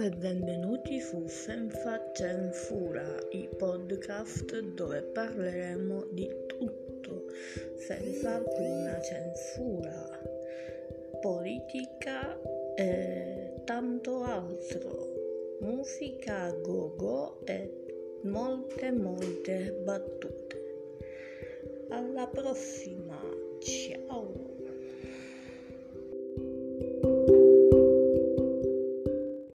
e benvenuti su Senza Censura, il podcast dove parleremo di tutto senza alcuna censura, politica e tanto altro, musica a gogo e molte molte battute. Alla prossima!